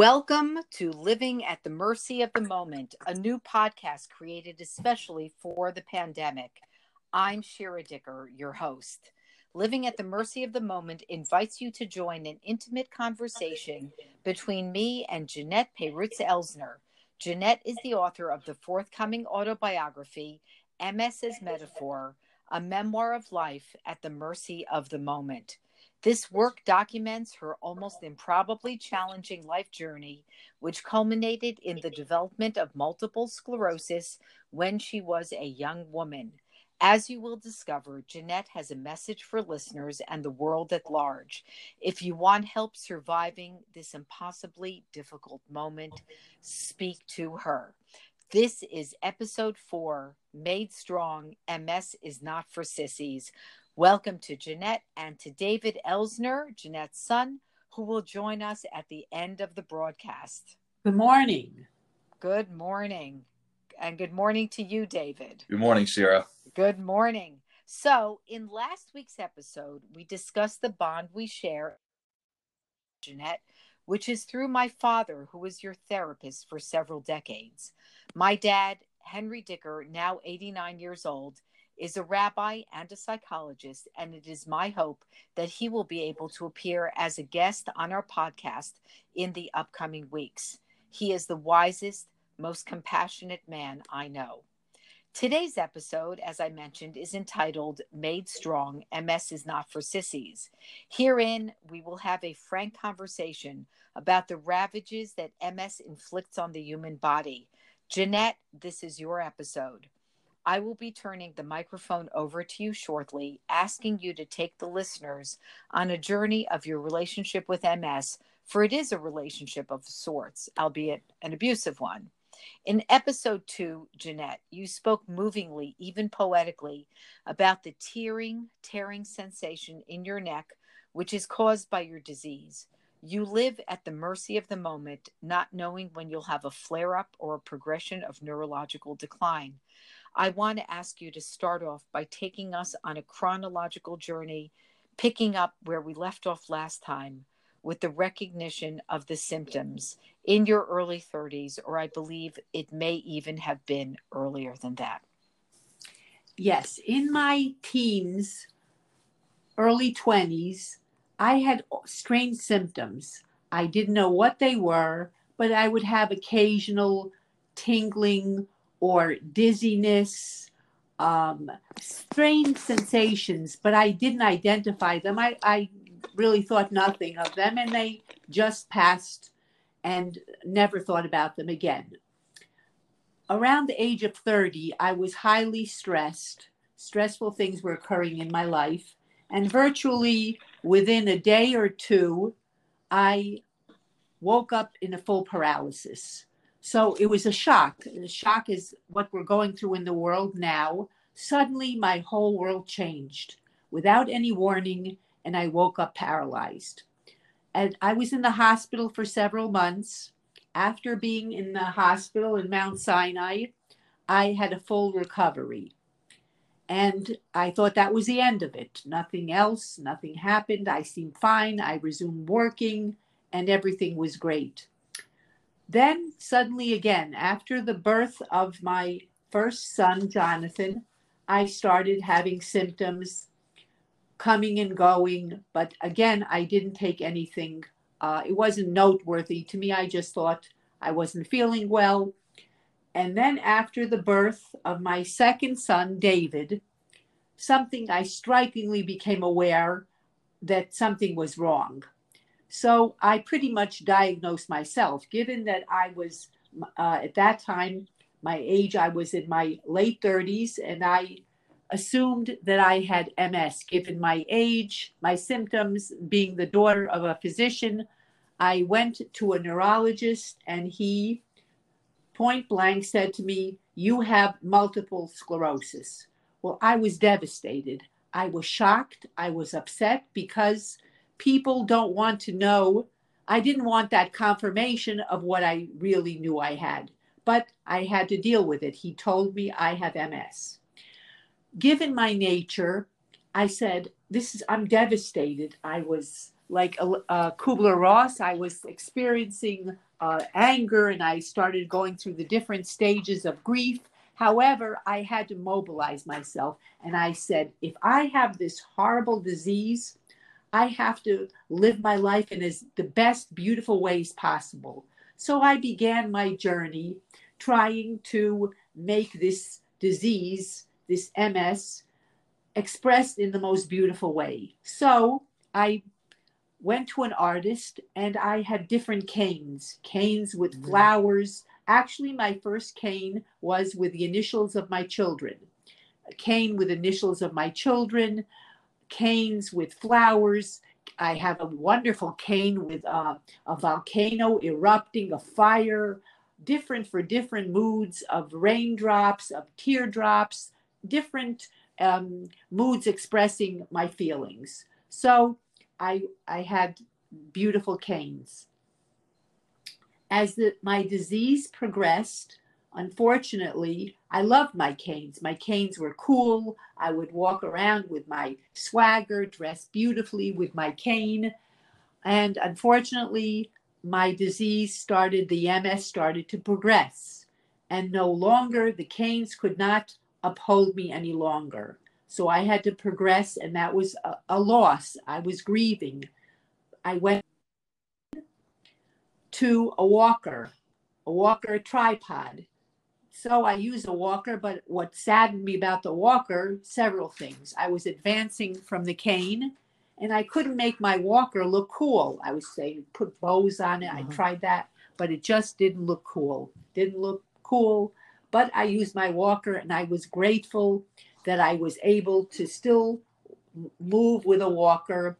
Welcome to Living at the Mercy of the Moment, a new podcast created especially for the pandemic. I'm Shira Dicker, your host. Living at the Mercy of the Moment invites you to join an intimate conversation between me and Jeanette Peyrutz Elsner. Jeanette is the author of the forthcoming autobiography, MS as Metaphor, a memoir of life at the mercy of the moment. This work documents her almost improbably challenging life journey, which culminated in the development of multiple sclerosis when she was a young woman. As you will discover, Jeanette has a message for listeners and the world at large. If you want help surviving this impossibly difficult moment, speak to her. This is episode four Made Strong MS is Not for Sissies. Welcome to Jeanette and to David Elsner, Jeanette's son, who will join us at the end of the broadcast. Good morning. Good morning. And good morning to you, David. Good morning, Shira. Good morning. So, in last week's episode, we discussed the bond we share, Jeanette, which is through my father, who was your therapist for several decades. My dad, Henry Dicker, now 89 years old, is a rabbi and a psychologist, and it is my hope that he will be able to appear as a guest on our podcast in the upcoming weeks. He is the wisest, most compassionate man I know. Today's episode, as I mentioned, is entitled Made Strong MS is Not for Sissies. Herein, we will have a frank conversation about the ravages that MS inflicts on the human body. Jeanette, this is your episode. I will be turning the microphone over to you shortly, asking you to take the listeners on a journey of your relationship with MS, for it is a relationship of sorts, albeit an abusive one. In episode two, Jeanette, you spoke movingly, even poetically, about the tearing, tearing sensation in your neck, which is caused by your disease. You live at the mercy of the moment, not knowing when you'll have a flare up or a progression of neurological decline. I want to ask you to start off by taking us on a chronological journey, picking up where we left off last time with the recognition of the symptoms in your early 30s, or I believe it may even have been earlier than that. Yes, in my teens, early 20s, I had strange symptoms. I didn't know what they were, but I would have occasional tingling or dizziness, um, strange sensations, but I didn't identify them. I, I really thought nothing of them, and they just passed and never thought about them again. Around the age of 30, I was highly stressed. Stressful things were occurring in my life, and virtually within a day or two, I woke up in a full paralysis. So it was a shock. The shock is what we're going through in the world now. Suddenly, my whole world changed without any warning, and I woke up paralyzed. And I was in the hospital for several months. After being in the hospital in Mount Sinai, I had a full recovery. And I thought that was the end of it. Nothing else, nothing happened. I seemed fine. I resumed working, and everything was great. Then suddenly again, after the birth of my first son, Jonathan, I started having symptoms coming and going. But again, I didn't take anything, uh, it wasn't noteworthy to me. I just thought I wasn't feeling well. And then after the birth of my second son, David, something I strikingly became aware that something was wrong. So I pretty much diagnosed myself, given that I was uh, at that time, my age, I was in my late 30s, and I assumed that I had MS. Given my age, my symptoms, being the daughter of a physician, I went to a neurologist, and he point blank said to me, You have multiple sclerosis. Well, I was devastated. I was shocked. I was upset because people don't want to know. I didn't want that confirmation of what I really knew I had, but I had to deal with it. He told me I have MS. Given my nature, I said, This is, I'm devastated. I was like uh, Kubler Ross, I was experiencing uh, anger and I started going through the different stages of grief. However, I had to mobilize myself and I said, if I have this horrible disease, I have to live my life in as the best, beautiful ways possible. So I began my journey trying to make this disease, this MS, expressed in the most beautiful way. So I went to an artist and I had different canes, canes with mm-hmm. flowers. Actually, my first cane was with the initials of my children. A cane with initials of my children, canes with flowers. I have a wonderful cane with uh, a volcano erupting, a fire, different for different moods of raindrops, of teardrops, different um, moods expressing my feelings. So I I had beautiful canes. As the, my disease progressed, unfortunately, I loved my canes. My canes were cool. I would walk around with my swagger, dress beautifully with my cane. And unfortunately, my disease started, the MS started to progress. And no longer, the canes could not uphold me any longer. So I had to progress, and that was a, a loss. I was grieving. I went to a walker, a walker tripod. So I use a walker, but what saddened me about the walker, several things. I was advancing from the cane and I couldn't make my walker look cool. I was saying put bows on it. Uh-huh. I tried that, but it just didn't look cool. Didn't look cool. But I used my walker and I was grateful that I was able to still move with a walker.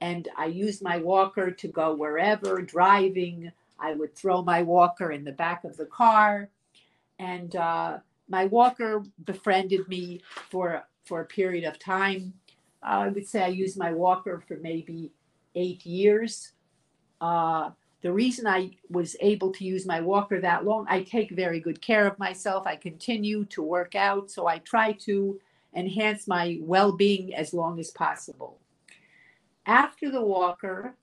And I used my walker to go wherever, driving. I would throw my walker in the back of the car. And uh, my walker befriended me for, for a period of time. I would say I used my walker for maybe eight years. Uh, the reason I was able to use my walker that long, I take very good care of myself. I continue to work out. So I try to enhance my well being as long as possible. After the walker,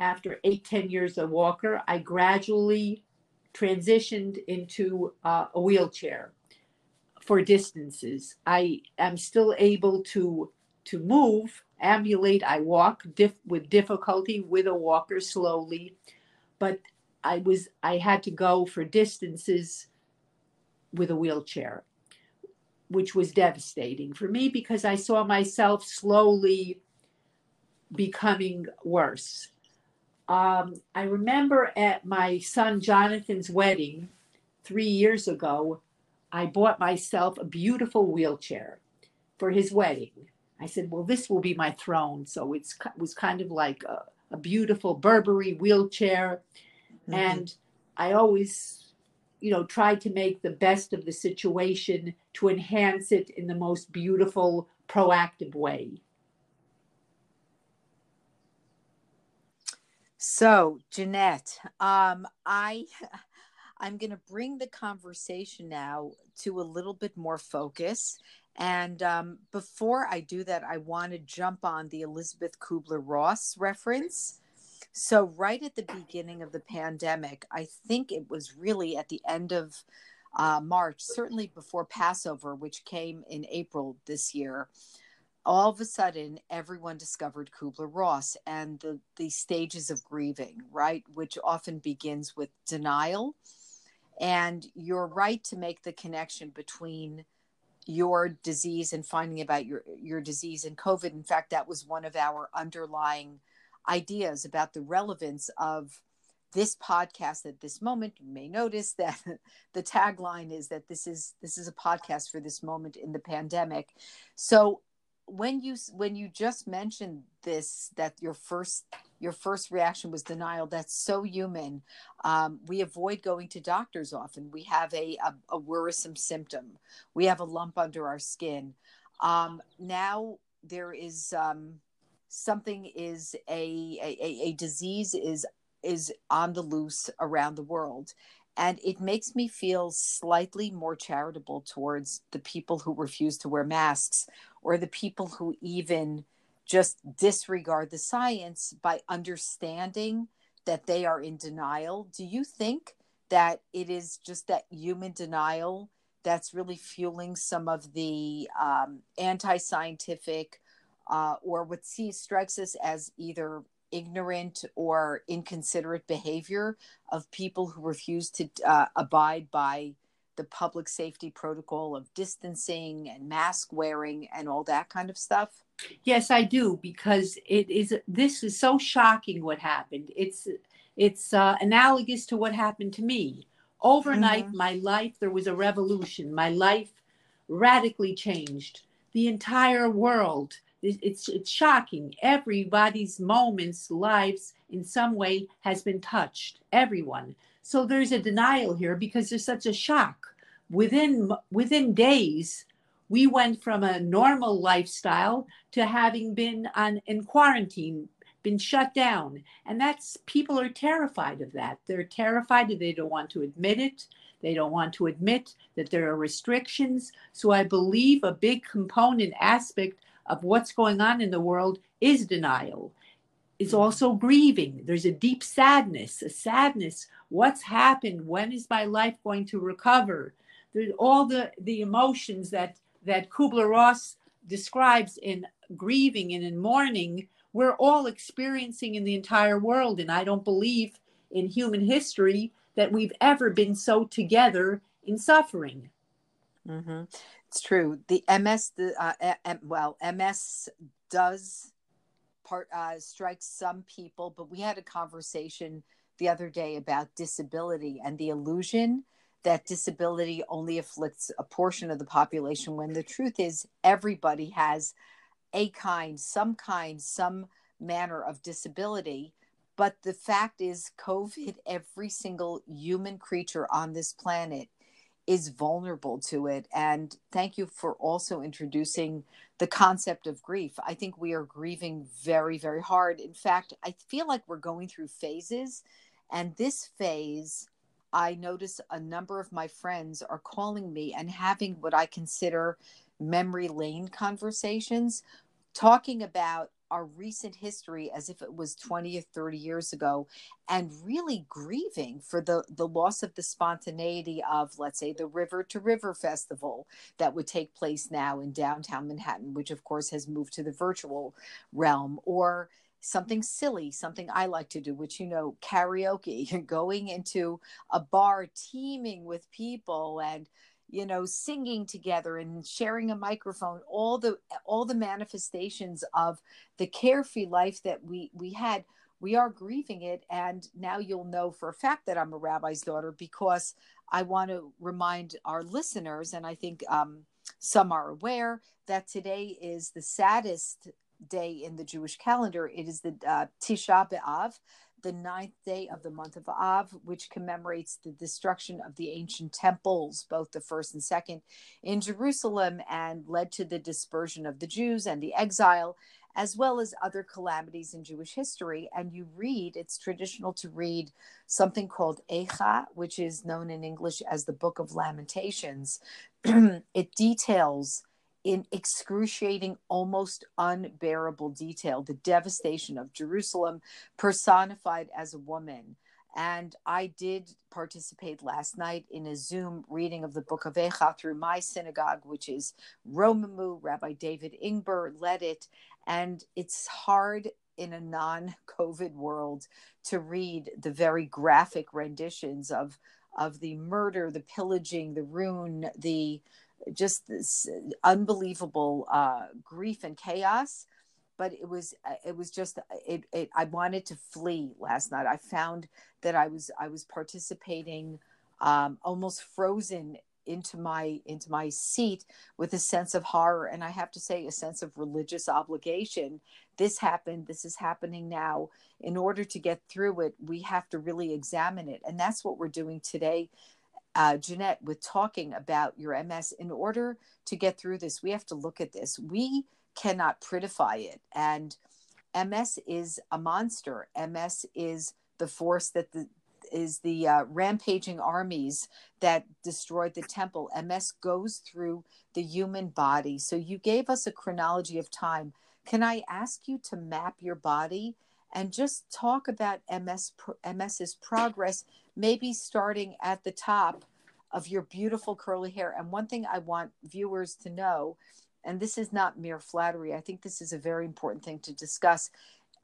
after eight, 10 years of walker, I gradually transitioned into uh, a wheelchair for distances. I am still able to to move ambulate. I walk dif- with difficulty with a walker slowly, but I was I had to go for distances with a wheelchair, which was devastating for me because I saw myself slowly becoming worse. Um, I remember at my son Jonathan's wedding three years ago, I bought myself a beautiful wheelchair for his wedding I said, well, this will be my throne. So it was kind of like a, a beautiful Burberry wheelchair. Mm-hmm. And I always, you know, tried to make the best of the situation to enhance it in the most beautiful, proactive way. So, Jeanette, um, I I'm going to bring the conversation now to a little bit more focus and um, before I do that, I want to jump on the Elizabeth Kubler Ross reference. So, right at the beginning of the pandemic, I think it was really at the end of uh, March, certainly before Passover, which came in April this year, all of a sudden everyone discovered Kubler Ross and the, the stages of grieving, right? Which often begins with denial. And you're right to make the connection between your disease and finding about your your disease and covid in fact that was one of our underlying ideas about the relevance of this podcast at this moment you may notice that the tagline is that this is this is a podcast for this moment in the pandemic so when you when you just mentioned this that your first your first reaction was denial that's so human. Um, we avoid going to doctors often. We have a, a, a worrisome symptom. We have a lump under our skin. Um, now there is um, something is a, a a disease is is on the loose around the world and it makes me feel slightly more charitable towards the people who refuse to wear masks or the people who even just disregard the science by understanding that they are in denial. Do you think that it is just that human denial that's really fueling some of the um, anti scientific uh, or what sees strikes us as either ignorant or inconsiderate behavior of people who refuse to uh, abide by the public safety protocol of distancing and mask wearing and all that kind of stuff? Yes, I do because it is this is so shocking what happened. It's it's uh, analogous to what happened to me. Overnight, mm-hmm. my life there was a revolution. My life radically changed. The entire world. It's it's shocking. Everybody's moments, lives, in some way, has been touched. Everyone. So there's a denial here because there's such a shock. Within within days, we went from a normal lifestyle to having been on in quarantine been shut down and that's people are terrified of that they're terrified that they don't want to admit it they don't want to admit that there are restrictions so i believe a big component aspect of what's going on in the world is denial. Is also grieving. There's a deep sadness a sadness. What's happened? When is my life going to recover? There's all the the emotions that that kubler-ross describes in grieving and in mourning we're all experiencing in the entire world and i don't believe in human history that we've ever been so together in suffering. Mm-hmm. It's true. The ms the uh, M, well ms does part uh, strikes some people but we had a conversation the other day about disability and the illusion that disability only afflicts a portion of the population when the truth is everybody has a kind some kind some manner of disability. But the fact is covid every single human creature on this planet is vulnerable to it. And thank you for also introducing the concept of grief. I think we are grieving very very hard. In fact i feel like we're going through phases and this phase I notice a number of my friends are calling me and having what I consider memory lane conversations, talking about our recent history as if it was 20 or 30 years ago and really grieving for the the loss of the spontaneity of let's say the river to river festival that would take place now in downtown manhattan which of course has moved to the virtual realm or something silly, something I like to do, which you know, karaoke. Going into a bar teeming with people and you know singing together and sharing a microphone all the all the manifestations of the carefree life that we we had we are grieving it and now you'll know for a fact that i'm a rabbi's daughter because i want to remind our listeners and i think um, some are aware that today is the saddest day in the Jewish calendar. It is the uh, Tisha B'Av, the ninth day of the month of Av, which commemorates the destruction of the ancient temples, both the first and second, in Jerusalem, and led to the dispersion of the Jews and the exile, as well as other calamities in Jewish history. And you read, it's traditional to read something called Eicha, which is known in English as the Book of Lamentations. it details in excruciating, almost unbearable detail, the devastation of Jerusalem personified as a woman. And I did participate last night in a Zoom reading of the book of Eicha through my synagogue, which is Romemu. Rabbi David Ingber led it. And it's hard in a non COVID world to read the very graphic renditions of, of the murder, the pillaging, the ruin, the just this unbelievable uh, grief and chaos but it was uh, it was just it, it i wanted to flee last night. I found that i was i was participating um, almost frozen into my into my seat with a sense of horror and i have to say a sense of religious obligation. This happened this is happening now. In order to get through it we have to really examine it and that's what we're doing today uh, Jeanette, with talking about your MS, in order to get through this, we have to look at this. We cannot prettify it. And MS is a monster. MS is the force that the is the uh, rampaging armies that destroyed the temple. MS goes through the human body. So you gave us a chronology of time. can I ask you to map your body and just talk about MS MS's progress, maybe starting at the top of your beautiful curly hair. And one thing I want viewers to know, and this is not mere flattery, I think this is a very important thing to discuss.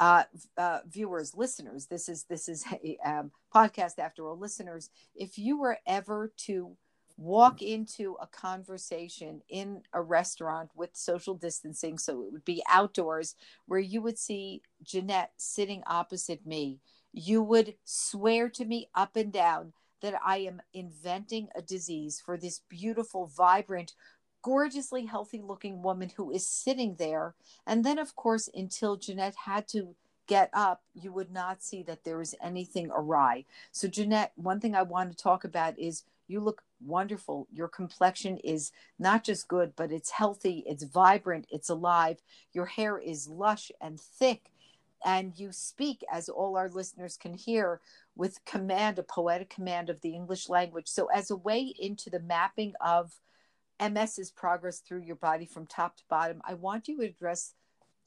Uh, uh, viewers, listeners, this is this is a um, podcast after all. Listeners, if you were ever to walk into a conversation in a restaurant with social distancing, so it would be outdoors, where you would see Jeanette sitting opposite me, you would swear to me up and down that I am inventing a disease for this beautiful, vibrant, gorgeously healthy looking woman who is sitting there. And then, of course, until Jeanette had to get up, you would not see that there is anything awry. So, Jeanette, one thing I want to talk about is you look wonderful. Your complexion is not just good, but it's healthy, it's vibrant, it's alive. Your hair is lush and thick. And you speak, as all our listeners can hear, with command, a poetic command of the English language. So, as a way into the mapping of MS's progress through your body from top to bottom, I want you to address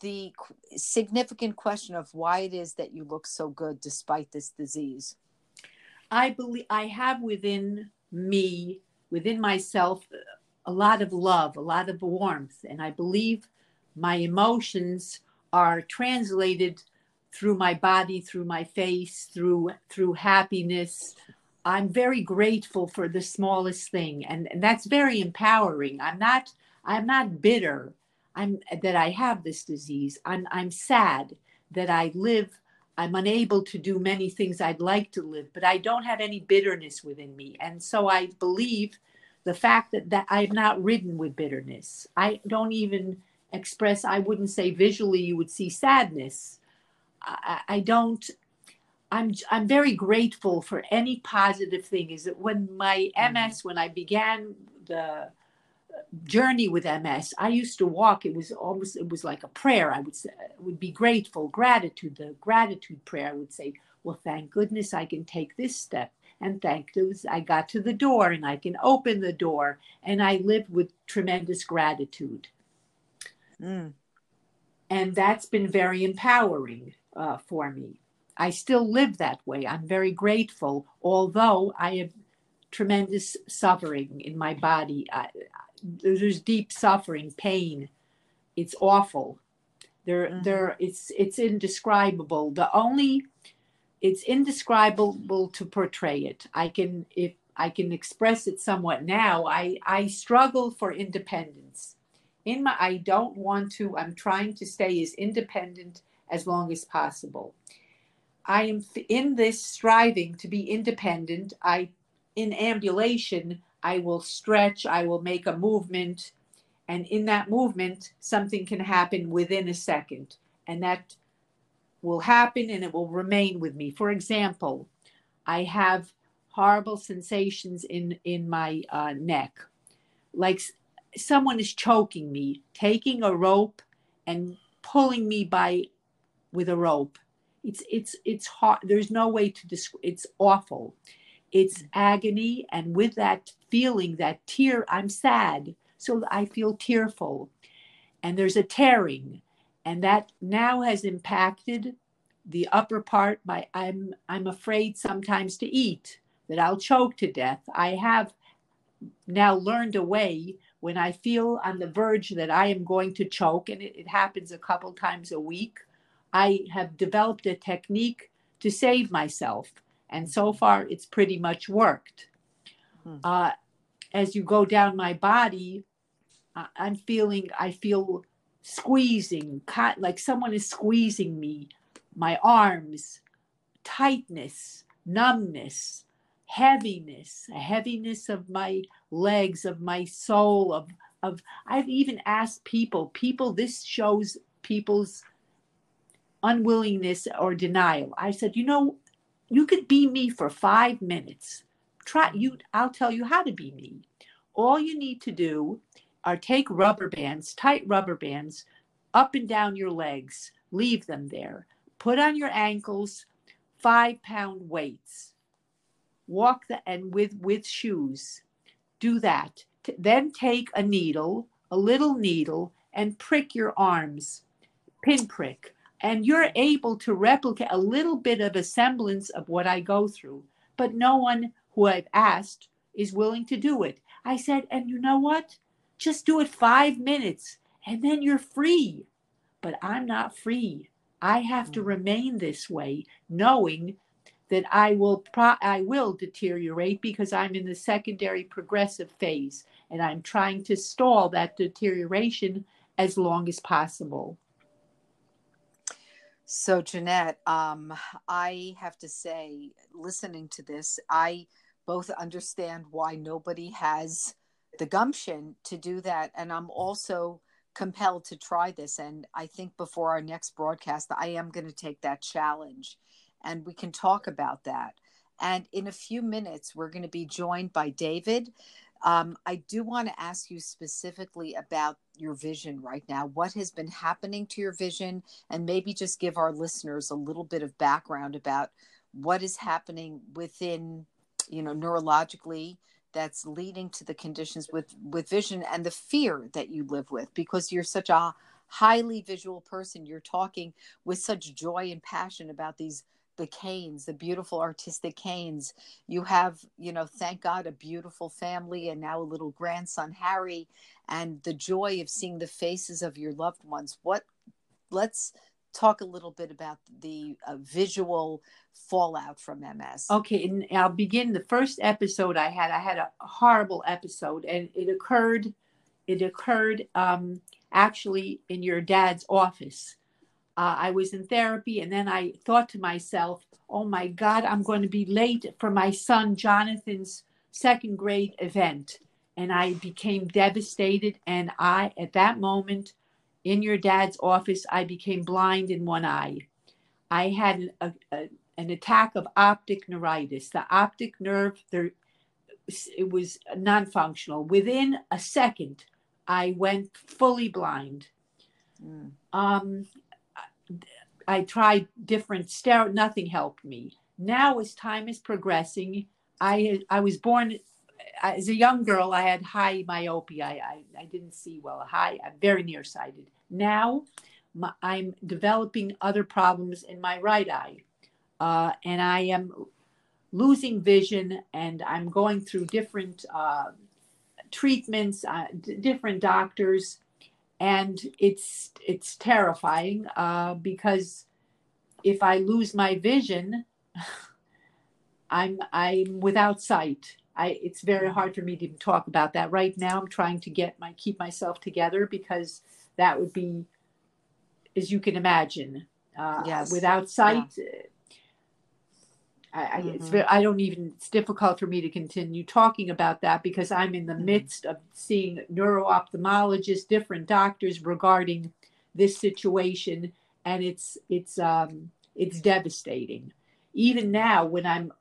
the significant question of why it is that you look so good despite this disease. I believe I have within me, within myself, a lot of love, a lot of warmth. And I believe my emotions are translated through my body, through my face, through through happiness. I'm very grateful for the smallest thing. And, and that's very empowering. I'm not I'm not bitter. I'm that I have this disease. I'm I'm sad that I live I'm unable to do many things I'd like to live, but I don't have any bitterness within me. And so I believe the fact that, that I'm not ridden with bitterness. I don't even express, I wouldn't say visually you would see sadness. I, I don't, I'm, I'm very grateful for any positive thing. Is that when my MS, mm-hmm. when I began the journey with MS, I used to walk. It was almost it was like a prayer. I would say, would be grateful, gratitude, the gratitude prayer. I would say, "Well, thank goodness I can take this step, and thank those I got to the door and I can open the door, and I live with tremendous gratitude." Mm. And that's been very empowering uh, for me. I still live that way. I'm very grateful, although I have tremendous suffering in my body. I, there's deep suffering, pain. It's awful. There, mm-hmm. there. It's it's indescribable. The only, it's indescribable to portray it. I can if I can express it somewhat now. I I struggle for independence. In my, I don't want to. I'm trying to stay as independent as long as possible. I am in this striving to be independent. I, in ambulation, I will stretch, I will make a movement, and in that movement, something can happen within a second, and that will happen and it will remain with me. For example, I have horrible sensations in in my uh, neck, like someone is choking me, taking a rope and pulling me by with a rope. It's it's it's hard. There's no way to describe. It's awful it's agony and with that feeling that tear i'm sad. So i feel tearful. And there's a tearing. And that now has impacted the upper part. My i'm i'm afraid sometimes to eat that i'll choke to death. I have now learned a way when i feel on the verge that i am going to choke and it, it happens a couple times a week. I have developed a technique to save myself. And so far, it's pretty much worked. Hmm. Uh, as you go down my body, I'm feeling, I feel squeezing, like someone is squeezing me, my arms, tightness, numbness, heaviness, a heaviness of my legs, of my soul, of, of, I've even asked people, people, this shows people's unwillingness or denial. I said, you know, you could be me for five minutes. Try you. I'll tell you how to be me. All you need to do are take rubber bands, tight rubber bands, up and down your legs. Leave them there. Put on your ankles five pound weights. Walk the and with with shoes. Do that. T- then take a needle, a little needle, and prick your arms. pinprick. And you're able to replicate a little bit of a semblance of what I go through. But no one who I've asked is willing to do it. I said, and you know what? Just do it five minutes and then you're free. But I'm not free. I have to mm. remain this way, knowing that I will pro- I will deteriorate because I'm in the secondary progressive phase and I'm trying to stall that deterioration as long as possible. So Jeanette, um, I have to say, listening to this, I both understand why nobody has the gumption to do that, and I'm also compelled to try this. And I think before our next broadcast, I am going to take that challenge and we can talk about that. And in a few minutes, we're going to be joined by David. Um, I do want to ask you specifically about your vision right now. What has been happening to your vision? And maybe just give our listeners a little bit of background about what is happening within, you know, neurologically that's leading to the conditions with with vision and the fear that you live with because you're such a highly visual person. You're talking with such joy and passion about these the canes the beautiful artistic canes. You have you know thank god a beautiful family and now a little grandson harry and the joy of seeing the faces of your loved ones. What let's talk a little bit about the uh, visual fallout from ms okay and i'll begin the first episode i had i had a horrible episode and it occurred it occurred um actually in your dad's office uh, I was in therapy, and then I thought to myself, oh my God, I'm going to be late for my son Jonathan's second grade event. And I became devastated. And I, at that moment, in your dad's office, I became blind in one eye. I had a, a, an attack of optic neuritis. The optic nerve, there, it was non functional. Within a second, I went fully blind. Mm. Um, I tried different steroid, nothing helped me. Now, as time is progressing, I I was born as a young girl. I had high myopia. I I, I didn't see well. High, I'm very nearsighted. Now, my, I'm developing other problems in my right eye, uh, and I am losing vision, and I'm going through different uh, treatments, uh, d- different doctors and it's it's terrifying uh, because if I lose my vision, I'm I'm without sight. I it's very hard for me to even talk about that right now. I'm trying to get my keep myself together because that would be, as you can imagine, uh, yes. without sight. Yeah. I, mm-hmm. it's very, I don't even, it's difficult for me to continue talking about that because I'm in the mm-hmm. midst of seeing neuro ophthalmologists, different doctors regarding this situation. And it's, it's, um, it's devastating. Even now, when I'm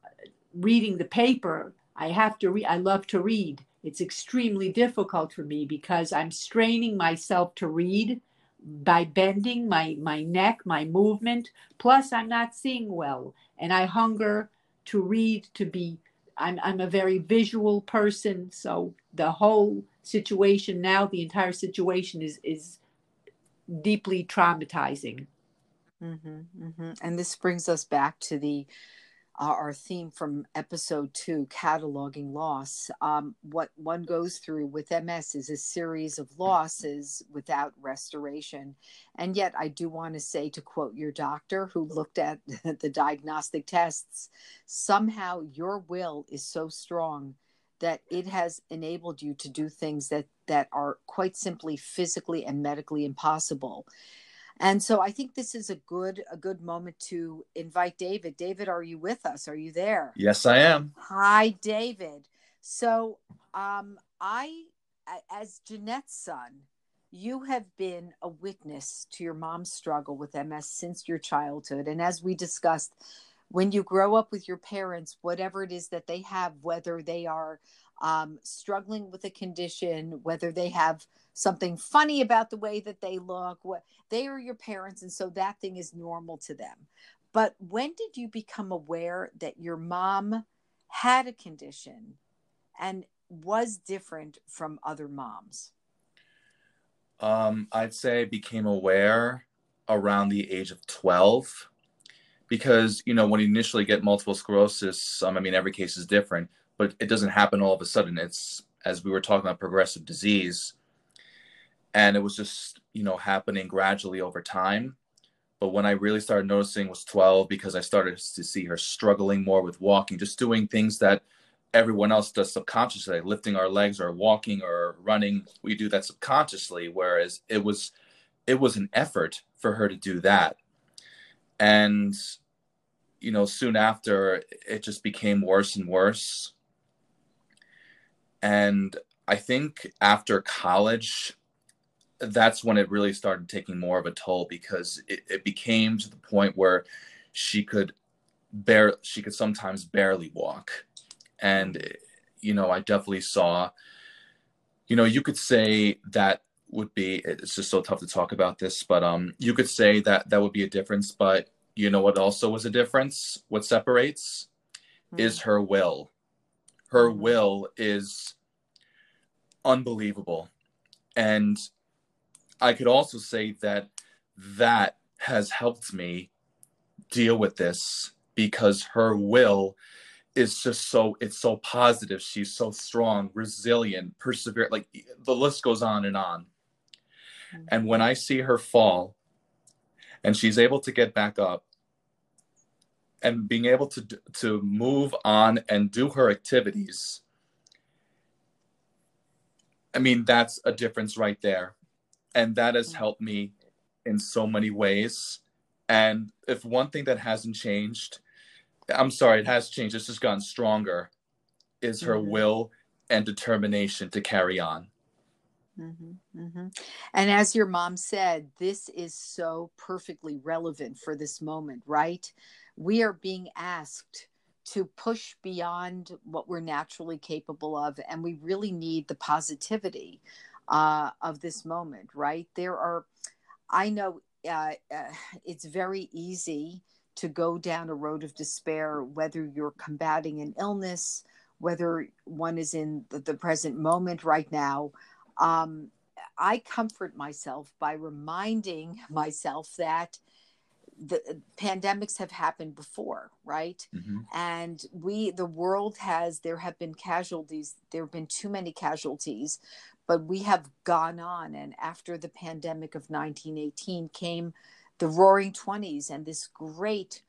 reading the paper, I have to read, I love to read. It's extremely difficult for me because I'm straining myself to read by bending my my neck my movement plus i'm not seeing well and i hunger to read to be i'm i'm a very visual person so the whole situation now the entire situation is is deeply traumatizing mm-hmm, mm-hmm. and this brings us back to the uh, our theme from episode two, cataloging loss. Um, what one goes through with MS is a series of losses without restoration. And yet, I do want to say, to quote your doctor who looked at the diagnostic tests, somehow your will is so strong that it has enabled you to do things that that are quite simply physically and medically impossible and so I think this is a good a good moment to invite David. David, are you with us? Are you there? Yes, I am. Hi, David. So um, I, as Jeanette's son, you have been a witness to your mom's struggle with MS since your childhood. And as we discussed, when you grow up with your parents, whatever it is that they have, whether they are um, struggling with a condition, whether they have something funny about the way that they look, what they are your parents, and so that thing is normal to them. But when did you become aware that your mom had a condition and was different from other moms? Um, I'd say became aware around the age of 12 because you know when you initially get multiple sclerosis um, i mean every case is different but it doesn't happen all of a sudden it's as we were talking about progressive disease and it was just you know happening gradually over time. But when i really started noticing was 12 because i started to see her struggling more with walking just doing things that everyone else does subconsciously lifting our legs or walking or running. We do that subconsciously whereas it was it was an effort for her to do that. And you know soon after it just became worse and worse. And i think after college that's when it really started taking more of a toll because it, it became to the point where she could bear she could sometimes barely walk and you know i definitely saw you know you could say that would be it's just so tough to talk about this but um you could say that that would be a difference but you know what also was a difference what separates mm-hmm. is her will her mm-hmm. will is unbelievable and i could also say that that has helped me deal with this because her will is just so it's so positive. She's so strong resilient persevere like the list goes on and on. Mm-hmm. and when i see her fall and she's able to get back up and being able to to move on and do her activities i mean that's a difference right there and that has mm-hmm. helped me in so many ways and if one thing that hasn't changed I'm sorry, it has changed. It's just gotten stronger. Is her mm-hmm. will and determination to carry on. Mm-hmm, mm-hmm. And as your mom said, this is so perfectly relevant for this moment, right? We are being asked to push beyond what we're naturally capable of, and we really need the positivity uh, of this moment, right? There are, I know uh, uh, it's very easy to go down a road of despair, whether you're combating an illness, whether one is in the, the present moment right now. Um, I comfort myself by reminding myself that the pandemics have happened before, right? Mm-hmm. And we, the world has, there have been casualties, there have been too many casualties, but we have gone on. And after the pandemic of 1918 came the roaring 20s and this great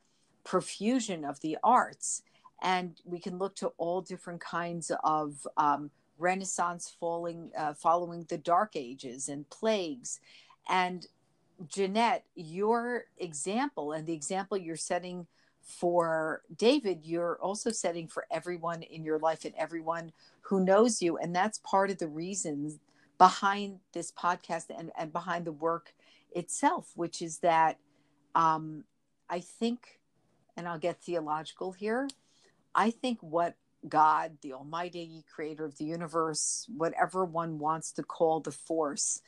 profusion of the arts. And we can look to all different kinds of um, Renaissance falling, uh, following the Dark Ages and plagues. And Jeanette, your example and the example you're setting for David, you're also setting for everyone in your life and everyone who knows you. And that's part of the reasons behind this podcast and, and behind the work itself, which is that um, I think, and I'll get theological here, I think what God, the Almighty creator of the universe, whatever one wants to call the force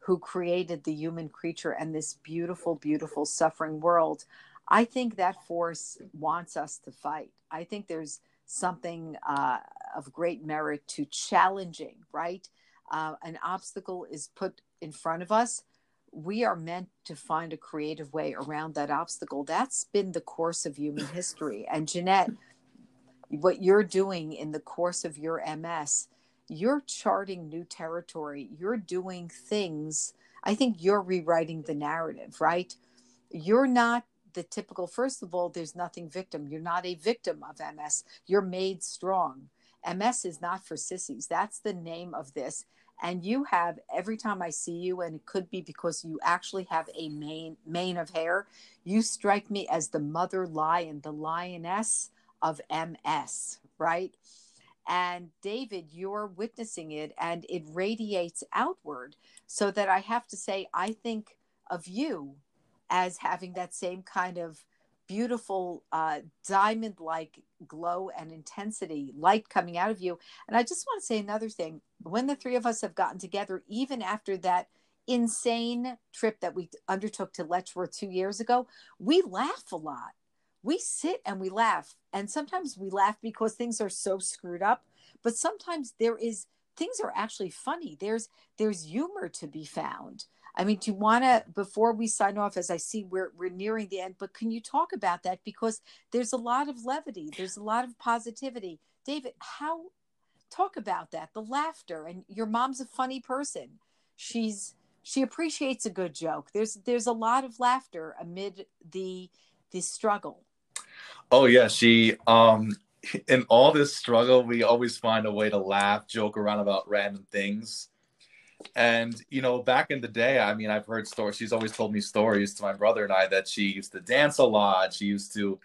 who created the human creature and this beautiful, beautiful suffering world, I think that force wants us to fight. I think there's something uh, of great merit to challenging, right? Uh, an obstacle is put in front of us we are meant to find a creative way around that obstacle. That's been the course of human history. And Jeanette, what you're doing in the course of your MS, you're charting new territory. You're doing things. I think you're rewriting the narrative, right? You're not the typical, first of all, there's nothing victim. You're not a victim of MS. You're made strong. MS is not for sissies. That's the name of this and you have every time I see you, and it could be because you actually have a mane mane of hair, you strike me as the mother lion, the lioness of MS, right? And David, you're witnessing it and it radiates outward. So that I have to say, I think of you as having that same kind of beautiful uh, diamond like glow and intensity, light coming out of you. And I just want to say another thing. When the three of us have gotten together, even after that insane trip that we undertook to Letchworth two years ago, we laugh a lot. We sit and we laugh. And sometimes we laugh because things are so screwed up. But sometimes there is things are actually funny. There's there's humor to be found. I mean, do you want to, before we sign off, as I see we're, we're nearing the end, but can you talk about that? Because there's a lot of levity, there's a lot of positivity. David, how, talk about that, the laughter. And your mom's a funny person. She's, she appreciates a good joke. There's, there's a lot of laughter amid the, the struggle. Oh yeah, she um in all this struggle, we always find a way to laugh, joke around about random things. And you know, back in the day, I mean, I've heard stories. She's always told me stories to my brother and I that she used to dance a lot. She used to,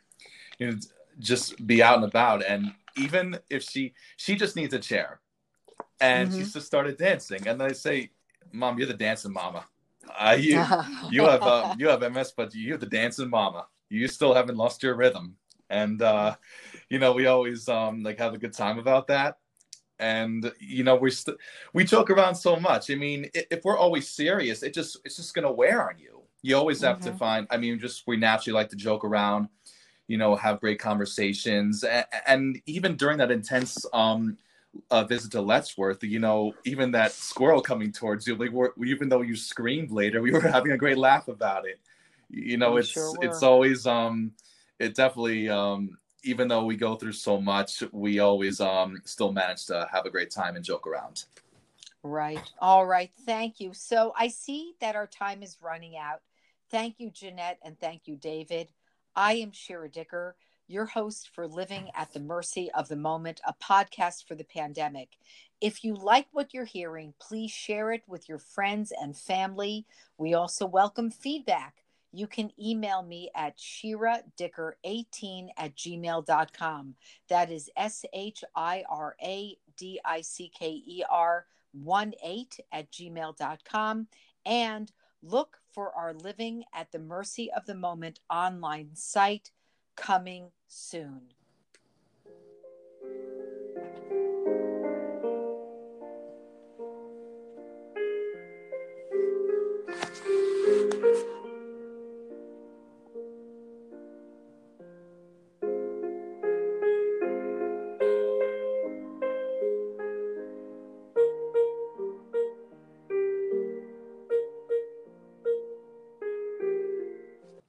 you know, just be out and about. And even if she she just needs a chair, and mm-hmm. she just started dancing. And I say, "Mom, you're the dancing mama. Uh, you you have uh, you have MS, but you're the dancing mama. You still haven't lost your rhythm." And uh, you know, we always um like have a good time about that and you know we st- we joke around so much i mean if we're always serious it just it's just gonna wear on you you always have mm-hmm. to find i mean just we naturally like to joke around you know have great conversations and, and even during that intense um uh, visit to Letchworth, you know, even that squirrel coming towards you, like we're, even though you screamed later, we were having a great laugh about it. You know, we it's sure it's always um, it definitely um, even though we go through so much, we always um, still manage to have a great time and joke around. Right. All right. Thank you. So I see that our time is running out. Thank you, Jeanette, and thank you, David. I am Shira Dicker, your host for Living at the Mercy of the Moment, a podcast for the pandemic. If you like what you're hearing, please share it with your friends and family. We also welcome feedback you can email me at shiradicker18 at gmail.com. That is S H I R A D I C K E R 1 8 at gmail.com. And look for our Living at the Mercy of the Moment online site coming soon.